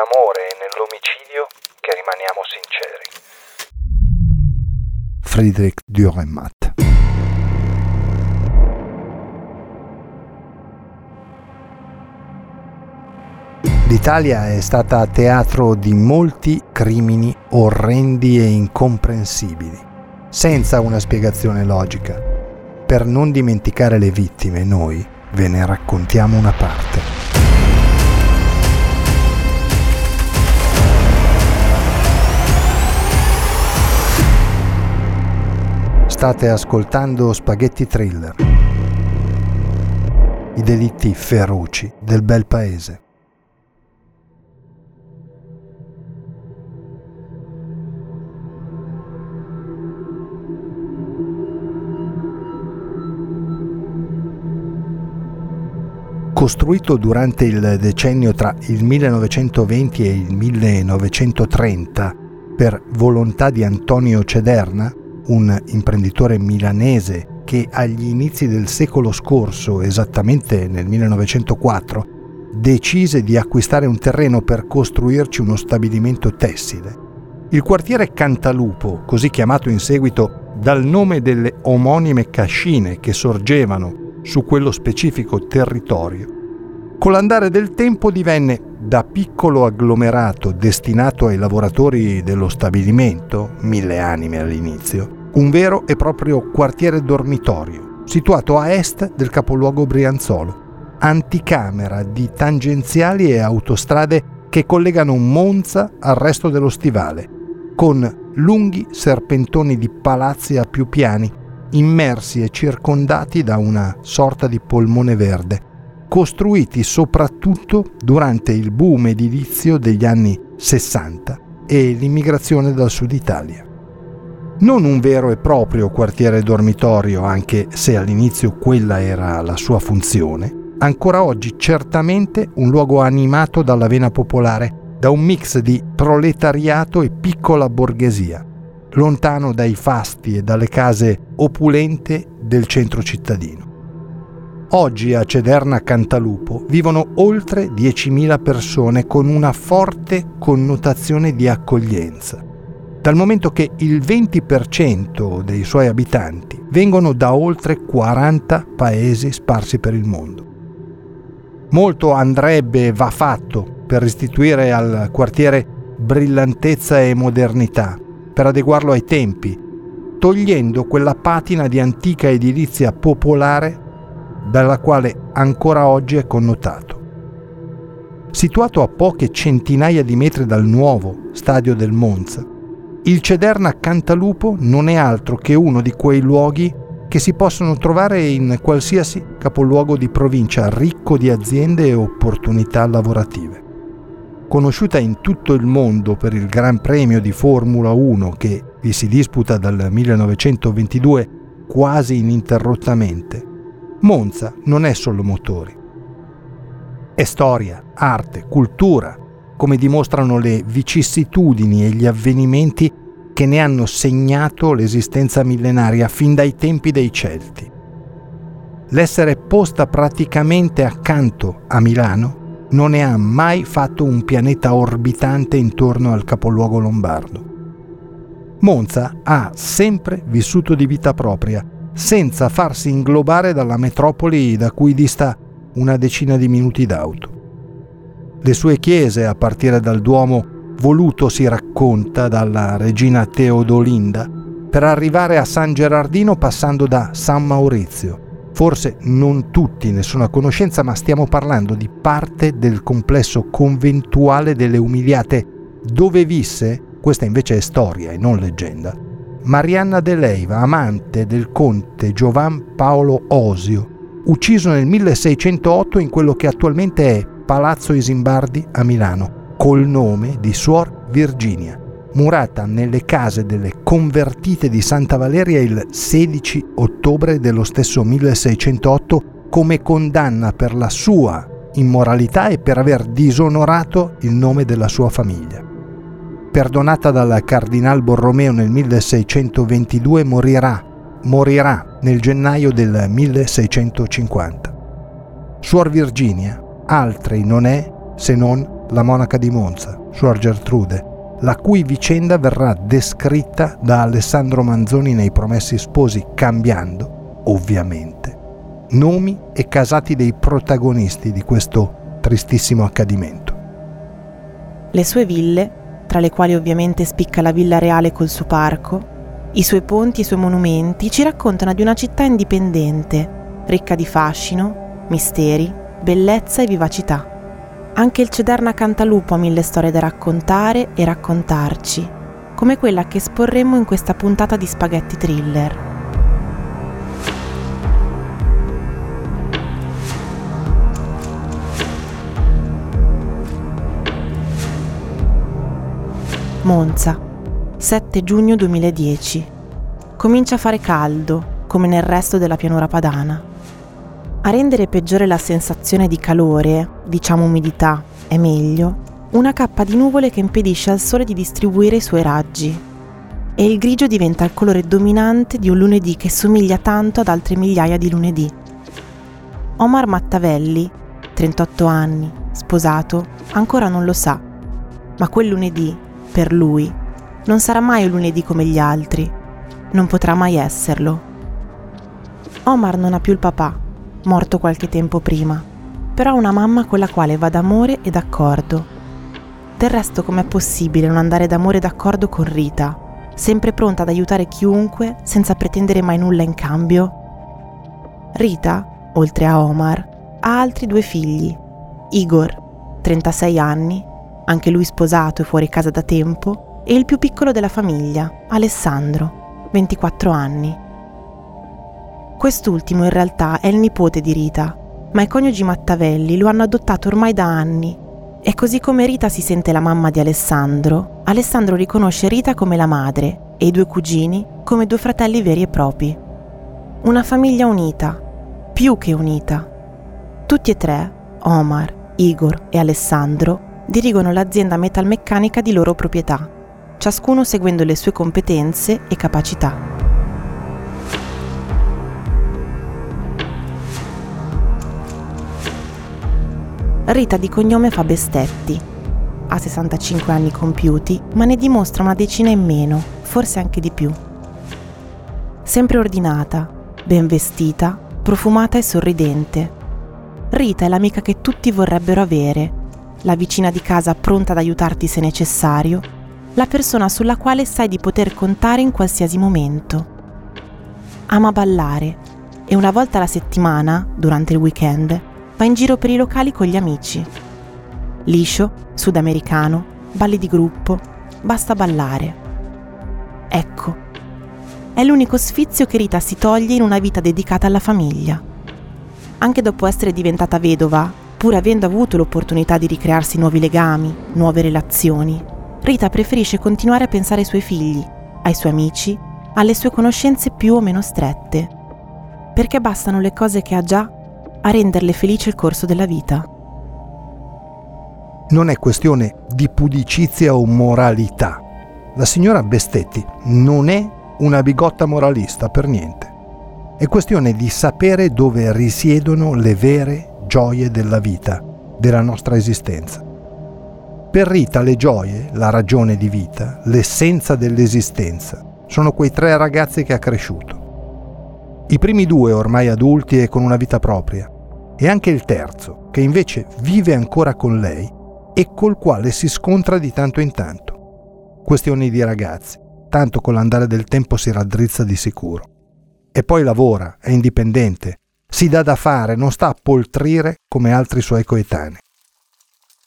Amore e nell'omicidio che rimaniamo sinceri. Friedrich Dürrenmatt L'Italia è stata teatro di molti crimini orrendi e incomprensibili, senza una spiegazione logica. Per non dimenticare le vittime, noi ve ne raccontiamo una parte. State ascoltando Spaghetti Thriller. I delitti feroci del bel paese. Costruito durante il decennio tra il 1920 e il 1930 per volontà di Antonio Cederna, un imprenditore milanese che agli inizi del secolo scorso, esattamente nel 1904, decise di acquistare un terreno per costruirci uno stabilimento tessile. Il quartiere Cantalupo, così chiamato in seguito dal nome delle omonime cascine che sorgevano su quello specifico territorio, con l'andare del tempo divenne da piccolo agglomerato destinato ai lavoratori dello stabilimento, mille anime all'inizio, un vero e proprio quartiere dormitorio, situato a est del capoluogo Brianzolo, anticamera di tangenziali e autostrade che collegano Monza al resto dello stivale, con lunghi serpentoni di palazzi a più piani, immersi e circondati da una sorta di polmone verde, costruiti soprattutto durante il boom edilizio degli anni 60 e l'immigrazione dal sud Italia. Non un vero e proprio quartiere dormitorio, anche se all'inizio quella era la sua funzione, ancora oggi certamente un luogo animato dalla vena popolare, da un mix di proletariato e piccola borghesia, lontano dai fasti e dalle case opulente del centro cittadino. Oggi a Cederna Cantalupo vivono oltre 10.000 persone con una forte connotazione di accoglienza, dal momento che il 20% dei suoi abitanti vengono da oltre 40 paesi sparsi per il mondo. Molto andrebbe va fatto per restituire al quartiere brillantezza e modernità, per adeguarlo ai tempi, togliendo quella patina di antica edilizia popolare dalla quale ancora oggi è connotato. Situato a poche centinaia di metri dal nuovo stadio del Monza, il Cederna Cantalupo non è altro che uno di quei luoghi che si possono trovare in qualsiasi capoluogo di provincia ricco di aziende e opportunità lavorative. Conosciuta in tutto il mondo per il Gran Premio di Formula 1 che vi si disputa dal 1922 quasi ininterrottamente, Monza non è solo motori. È storia, arte, cultura, come dimostrano le vicissitudini e gli avvenimenti che ne hanno segnato l'esistenza millenaria fin dai tempi dei Celti. L'essere posta praticamente accanto a Milano non ne ha mai fatto un pianeta orbitante intorno al capoluogo lombardo. Monza ha sempre vissuto di vita propria senza farsi inglobare dalla metropoli da cui dista una decina di minuti d'auto. Le sue chiese, a partire dal Duomo voluto si racconta dalla regina Teodolinda, per arrivare a San Gerardino passando da San Maurizio. Forse non tutti ne sono a conoscenza, ma stiamo parlando di parte del complesso conventuale delle Umiliate, dove visse, questa invece è storia e non leggenda, Marianna de Leiva, amante del conte Giovan Paolo Osio, ucciso nel 1608 in quello che attualmente è Palazzo Isimbardi a Milano, col nome di Suor Virginia, murata nelle case delle convertite di Santa Valeria il 16 ottobre dello stesso 1608 come condanna per la sua immoralità e per aver disonorato il nome della sua famiglia. Perdonata dal cardinal Borromeo nel 1622, morirà, morirà nel gennaio del 1650. Suor Virginia, altri non è se non la monaca di Monza, Suor Gertrude, la cui vicenda verrà descritta da Alessandro Manzoni nei Promessi Sposi, cambiando, ovviamente, nomi e casati dei protagonisti di questo tristissimo accadimento. Le sue ville, tra le quali ovviamente spicca la Villa Reale col suo parco, i suoi ponti e i suoi monumenti ci raccontano di una città indipendente, ricca di fascino, misteri, bellezza e vivacità. Anche il Cederna Cantalupo ha mille storie da raccontare e raccontarci, come quella che esporremo in questa puntata di Spaghetti Thriller. Monza, 7 giugno 2010. Comincia a fare caldo, come nel resto della pianura padana. A rendere peggiore la sensazione di calore, diciamo umidità, è meglio, una cappa di nuvole che impedisce al sole di distribuire i suoi raggi. E il grigio diventa il colore dominante di un lunedì che somiglia tanto ad altre migliaia di lunedì. Omar Mattavelli, 38 anni, sposato, ancora non lo sa, ma quel lunedì per lui, non sarà mai un lunedì come gli altri, non potrà mai esserlo. Omar non ha più il papà, morto qualche tempo prima, però una mamma con la quale va d'amore e d'accordo. Del resto com'è possibile non andare d'amore e d'accordo con Rita, sempre pronta ad aiutare chiunque senza pretendere mai nulla in cambio? Rita, oltre a Omar, ha altri due figli, Igor, 36 anni, anche lui sposato e fuori casa da tempo, e il più piccolo della famiglia, Alessandro, 24 anni. Quest'ultimo in realtà è il nipote di Rita, ma i coniugi Mattavelli lo hanno adottato ormai da anni e così come Rita si sente la mamma di Alessandro, Alessandro riconosce Rita come la madre e i due cugini come due fratelli veri e propri. Una famiglia unita, più che unita. Tutti e tre, Omar, Igor e Alessandro, dirigono l'azienda metalmeccanica di loro proprietà, ciascuno seguendo le sue competenze e capacità. Rita di cognome fa Bestetti. Ha 65 anni compiuti, ma ne dimostra una decina in meno, forse anche di più. Sempre ordinata, ben vestita, profumata e sorridente. Rita è l'amica che tutti vorrebbero avere la vicina di casa pronta ad aiutarti se necessario, la persona sulla quale sai di poter contare in qualsiasi momento. Ama ballare e una volta alla settimana, durante il weekend, va in giro per i locali con gli amici. Liscio, sudamericano, balli di gruppo, basta ballare. Ecco, è l'unico sfizio che Rita si toglie in una vita dedicata alla famiglia. Anche dopo essere diventata vedova, pur avendo avuto l'opportunità di ricrearsi nuovi legami, nuove relazioni, Rita preferisce continuare a pensare ai suoi figli, ai suoi amici, alle sue conoscenze più o meno strette, perché bastano le cose che ha già a renderle felice il corso della vita. Non è questione di pudicizia o moralità. La signora Bestetti non è una bigotta moralista per niente. È questione di sapere dove risiedono le vere gioie della vita, della nostra esistenza. Per Rita le gioie, la ragione di vita, l'essenza dell'esistenza, sono quei tre ragazzi che ha cresciuto. I primi due ormai adulti e con una vita propria, e anche il terzo, che invece vive ancora con lei e col quale si scontra di tanto in tanto. Questioni di ragazzi, tanto con l'andare del tempo si raddrizza di sicuro. E poi lavora, è indipendente, si dà da fare, non sta a poltrire come altri suoi coetanei.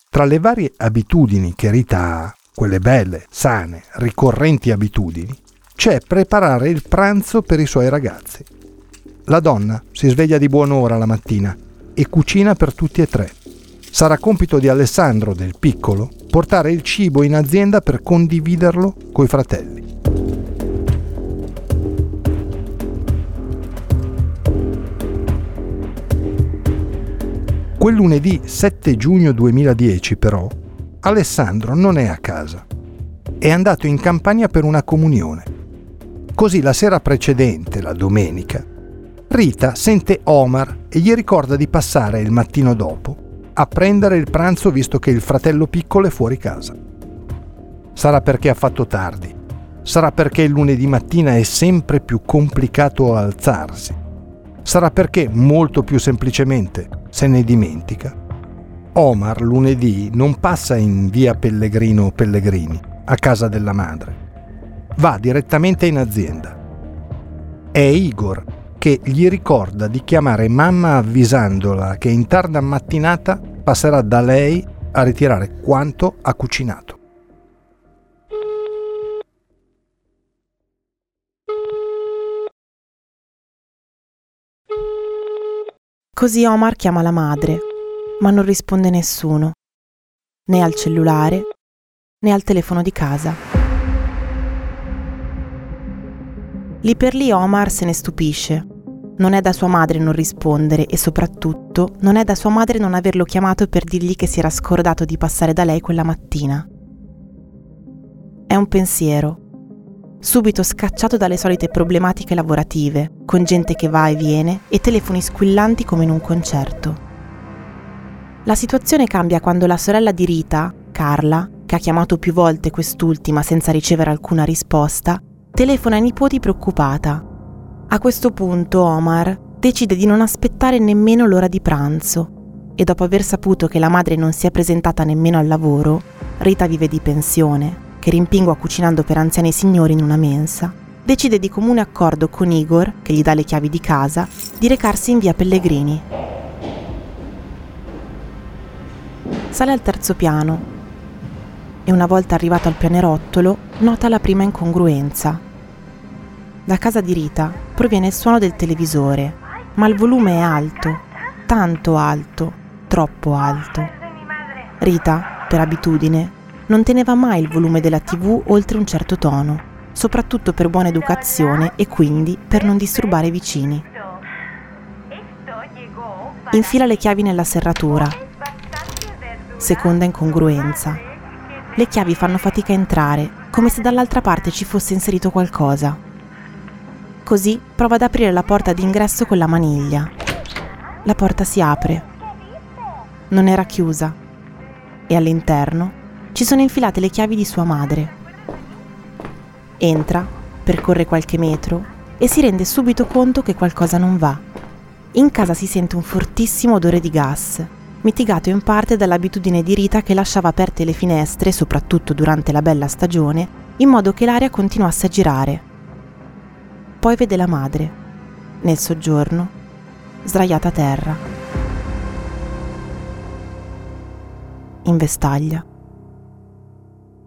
Tra le varie abitudini che Rita ha, quelle belle, sane, ricorrenti abitudini, c'è preparare il pranzo per i suoi ragazzi. La donna si sveglia di buon'ora la mattina e cucina per tutti e tre. Sarà compito di Alessandro, del piccolo, portare il cibo in azienda per condividerlo coi fratelli. Quel lunedì 7 giugno 2010 però Alessandro non è a casa. È andato in campagna per una comunione. Così la sera precedente, la domenica, Rita sente Omar e gli ricorda di passare il mattino dopo a prendere il pranzo visto che il fratello piccolo è fuori casa. Sarà perché ha fatto tardi, sarà perché il lunedì mattina è sempre più complicato alzarsi, sarà perché molto più semplicemente se ne dimentica. Omar lunedì non passa in via Pellegrino Pellegrini, a casa della madre. Va direttamente in azienda. È Igor che gli ricorda di chiamare mamma avvisandola che in tarda mattinata passerà da lei a ritirare quanto ha cucinato. Così Omar chiama la madre, ma non risponde nessuno, né al cellulare né al telefono di casa. Lì per lì Omar se ne stupisce. Non è da sua madre non rispondere e soprattutto non è da sua madre non averlo chiamato per dirgli che si era scordato di passare da lei quella mattina. È un pensiero, subito scacciato dalle solite problematiche lavorative, con gente che va e viene e telefoni squillanti come in un concerto. La situazione cambia quando la sorella di Rita, Carla, che ha chiamato più volte quest'ultima senza ricevere alcuna risposta, telefona ai nipoti preoccupata. A questo punto Omar decide di non aspettare nemmeno l'ora di pranzo e dopo aver saputo che la madre non si è presentata nemmeno al lavoro, Rita vive di pensione che rimpingua cucinando per anziani signori in una mensa, decide di comune accordo con Igor, che gli dà le chiavi di casa, di recarsi in via Pellegrini. Sale al terzo piano e una volta arrivato al pianerottolo nota la prima incongruenza. Da casa di Rita proviene il suono del televisore, ma il volume è alto, tanto alto, troppo alto. Rita, per abitudine, non teneva mai il volume della tv oltre un certo tono, soprattutto per buona educazione e quindi per non disturbare i vicini. Infila le chiavi nella serratura. Seconda incongruenza. Le chiavi fanno fatica a entrare, come se dall'altra parte ci fosse inserito qualcosa. Così prova ad aprire la porta d'ingresso con la maniglia. La porta si apre. Non era chiusa e all'interno ci sono infilate le chiavi di sua madre. Entra, percorre qualche metro e si rende subito conto che qualcosa non va. In casa si sente un fortissimo odore di gas, mitigato in parte dall'abitudine di Rita che lasciava aperte le finestre, soprattutto durante la bella stagione, in modo che l'aria continuasse a girare. Poi vede la madre, nel soggiorno, sdraiata a terra. In vestaglia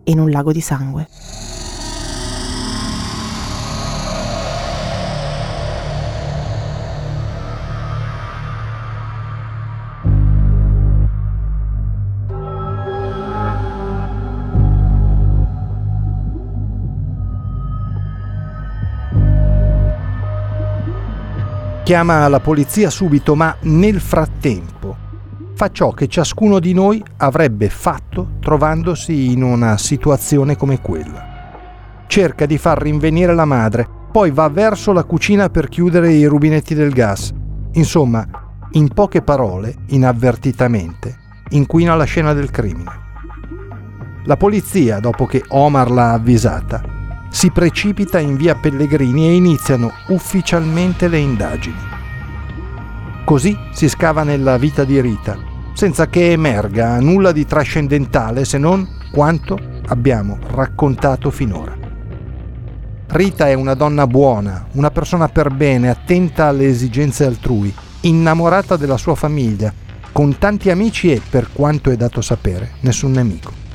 in un lago di sangue. Chiama la polizia subito, ma nel frattempo fa ciò che ciascuno di noi avrebbe fatto trovandosi in una situazione come quella. Cerca di far rinvenire la madre, poi va verso la cucina per chiudere i rubinetti del gas. Insomma, in poche parole, inavvertitamente, inquina la scena del crimine. La polizia, dopo che Omar l'ha avvisata, si precipita in via Pellegrini e iniziano ufficialmente le indagini. Così si scava nella vita di Rita, senza che emerga nulla di trascendentale se non quanto abbiamo raccontato finora. Rita è una donna buona, una persona per bene, attenta alle esigenze altrui, innamorata della sua famiglia, con tanti amici e, per quanto è dato sapere, nessun nemico.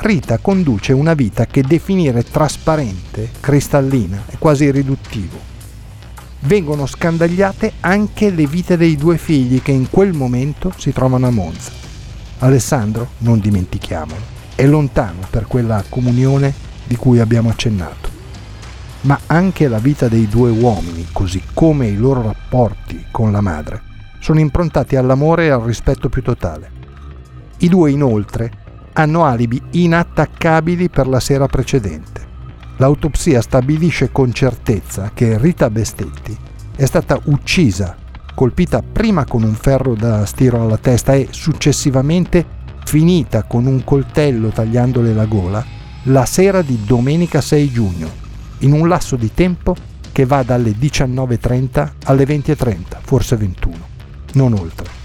Rita conduce una vita che definire trasparente, cristallina è quasi riduttivo. Vengono scandagliate anche le vite dei due figli che in quel momento si trovano a Monza. Alessandro, non dimentichiamolo, è lontano per quella comunione di cui abbiamo accennato. Ma anche la vita dei due uomini, così come i loro rapporti con la madre, sono improntati all'amore e al rispetto più totale. I due inoltre hanno alibi inattaccabili per la sera precedente. L'autopsia stabilisce con certezza che Rita Bestetti è stata uccisa, colpita prima con un ferro da stiro alla testa e successivamente finita con un coltello tagliandole la gola la sera di domenica 6 giugno, in un lasso di tempo che va dalle 19.30 alle 20.30, forse 21, non oltre.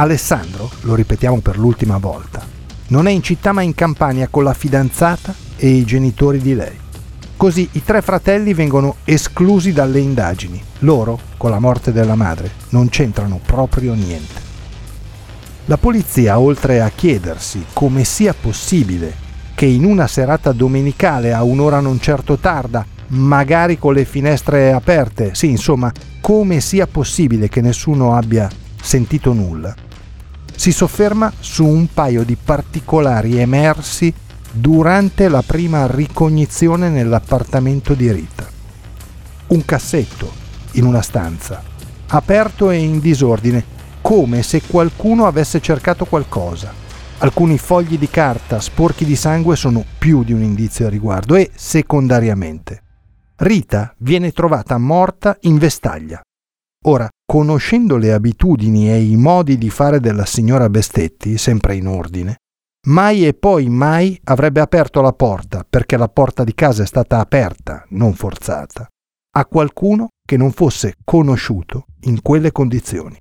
Alessandro, lo ripetiamo per l'ultima volta, non è in città ma in campagna con la fidanzata e i genitori di lei. Così i tre fratelli vengono esclusi dalle indagini. Loro, con la morte della madre, non c'entrano proprio niente. La polizia, oltre a chiedersi come sia possibile che in una serata domenicale a un'ora non certo tarda, magari con le finestre aperte, sì, insomma, come sia possibile che nessuno abbia sentito nulla, si sofferma su un paio di particolari emersi durante la prima ricognizione nell'appartamento di Rita. Un cassetto in una stanza, aperto e in disordine, come se qualcuno avesse cercato qualcosa. Alcuni fogli di carta sporchi di sangue sono più di un indizio a riguardo e, secondariamente, Rita viene trovata morta in vestaglia, Ora, conoscendo le abitudini e i modi di fare della signora Bestetti, sempre in ordine, mai e poi mai avrebbe aperto la porta, perché la porta di casa è stata aperta, non forzata, a qualcuno che non fosse conosciuto in quelle condizioni.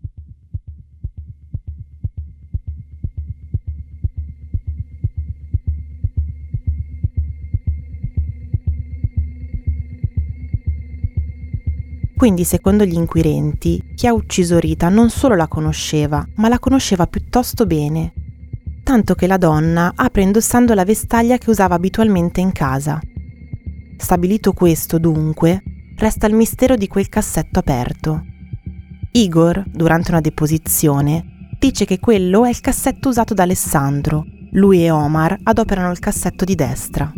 Quindi, secondo gli inquirenti, chi ha ucciso Rita non solo la conosceva, ma la conosceva piuttosto bene, tanto che la donna apre indossando la vestaglia che usava abitualmente in casa. Stabilito questo, dunque, resta il mistero di quel cassetto aperto. Igor, durante una deposizione, dice che quello è il cassetto usato da Alessandro. Lui e Omar adoperano il cassetto di destra.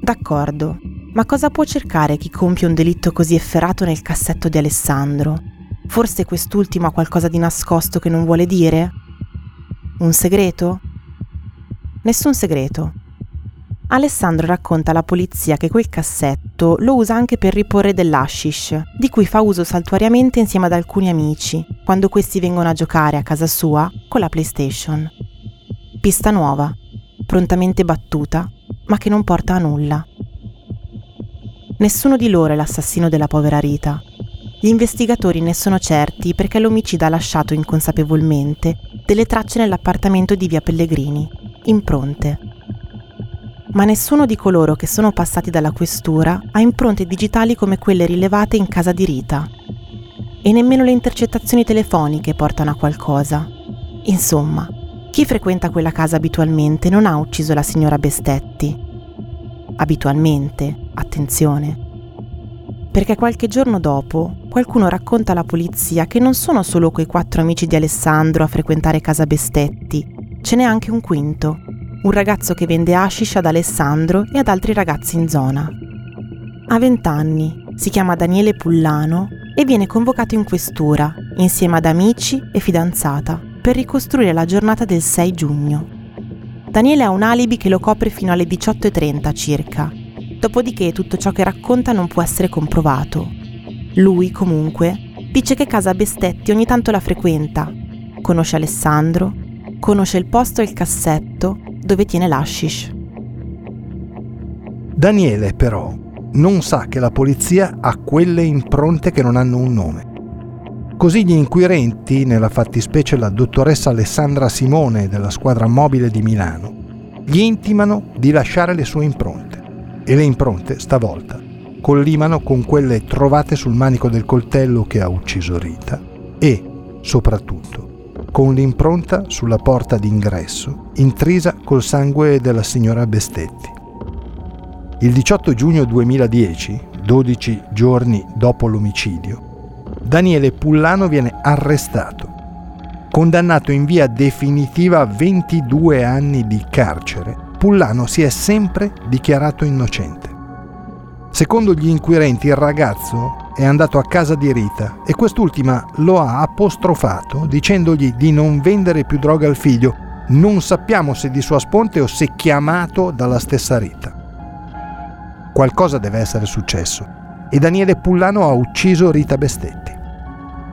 D'accordo, ma cosa può cercare chi compie un delitto così efferato nel cassetto di Alessandro? Forse quest'ultimo ha qualcosa di nascosto che non vuole dire? Un segreto? Nessun segreto. Alessandro racconta alla polizia che quel cassetto lo usa anche per riporre dell'ashish, di cui fa uso saltuariamente insieme ad alcuni amici, quando questi vengono a giocare a casa sua con la PlayStation. Pista nuova, prontamente battuta, ma che non porta a nulla. Nessuno di loro è l'assassino della povera Rita. Gli investigatori ne sono certi perché l'omicida ha lasciato inconsapevolmente delle tracce nell'appartamento di via Pellegrini, impronte. Ma nessuno di coloro che sono passati dalla questura ha impronte digitali come quelle rilevate in casa di Rita. E nemmeno le intercettazioni telefoniche portano a qualcosa. Insomma, chi frequenta quella casa abitualmente non ha ucciso la signora Bestetti. Abitualmente, attenzione. Perché qualche giorno dopo qualcuno racconta alla polizia che non sono solo quei quattro amici di Alessandro a frequentare casa Bestetti, ce n'è anche un quinto, un ragazzo che vende hashish ad Alessandro e ad altri ragazzi in zona. Ha vent'anni, si chiama Daniele Pullano e viene convocato in questura insieme ad amici e fidanzata per ricostruire la giornata del 6 giugno. Daniele ha un alibi che lo copre fino alle 18.30 circa Dopodiché tutto ciò che racconta non può essere comprovato. Lui, comunque, dice che casa Bestetti ogni tanto la frequenta, conosce Alessandro, conosce il posto e il cassetto dove tiene l'ashish. Daniele, però, non sa che la polizia ha quelle impronte che non hanno un nome. Così gli inquirenti, nella fattispecie la dottoressa Alessandra Simone della squadra mobile di Milano, gli intimano di lasciare le sue impronte e le impronte stavolta collimano con quelle trovate sul manico del coltello che ha ucciso Rita e, soprattutto, con l'impronta sulla porta d'ingresso intrisa col sangue della signora Bestetti. Il 18 giugno 2010, 12 giorni dopo l'omicidio, Daniele Pullano viene arrestato, condannato in via definitiva a 22 anni di carcere. Pullano si è sempre dichiarato innocente. Secondo gli inquirenti il ragazzo è andato a casa di Rita e quest'ultima lo ha apostrofato dicendogli di non vendere più droga al figlio. Non sappiamo se di sua sponte o se chiamato dalla stessa Rita. Qualcosa deve essere successo e Daniele Pullano ha ucciso Rita Bestetti.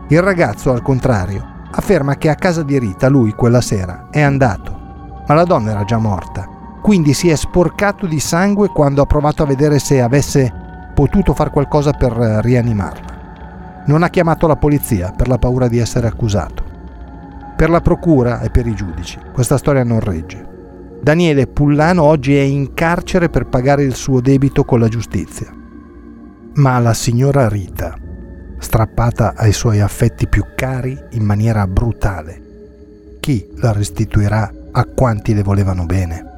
Il ragazzo, al contrario, afferma che a casa di Rita lui quella sera è andato, ma la donna era già morta, quindi si è sporcato di sangue quando ha provato a vedere se avesse potuto fare qualcosa per rianimarla. Non ha chiamato la polizia per la paura di essere accusato. Per la procura e per i giudici questa storia non regge. Daniele Pullano oggi è in carcere per pagare il suo debito con la giustizia. Ma la signora Rita, strappata ai suoi affetti più cari in maniera brutale, chi la restituirà a quanti le volevano bene?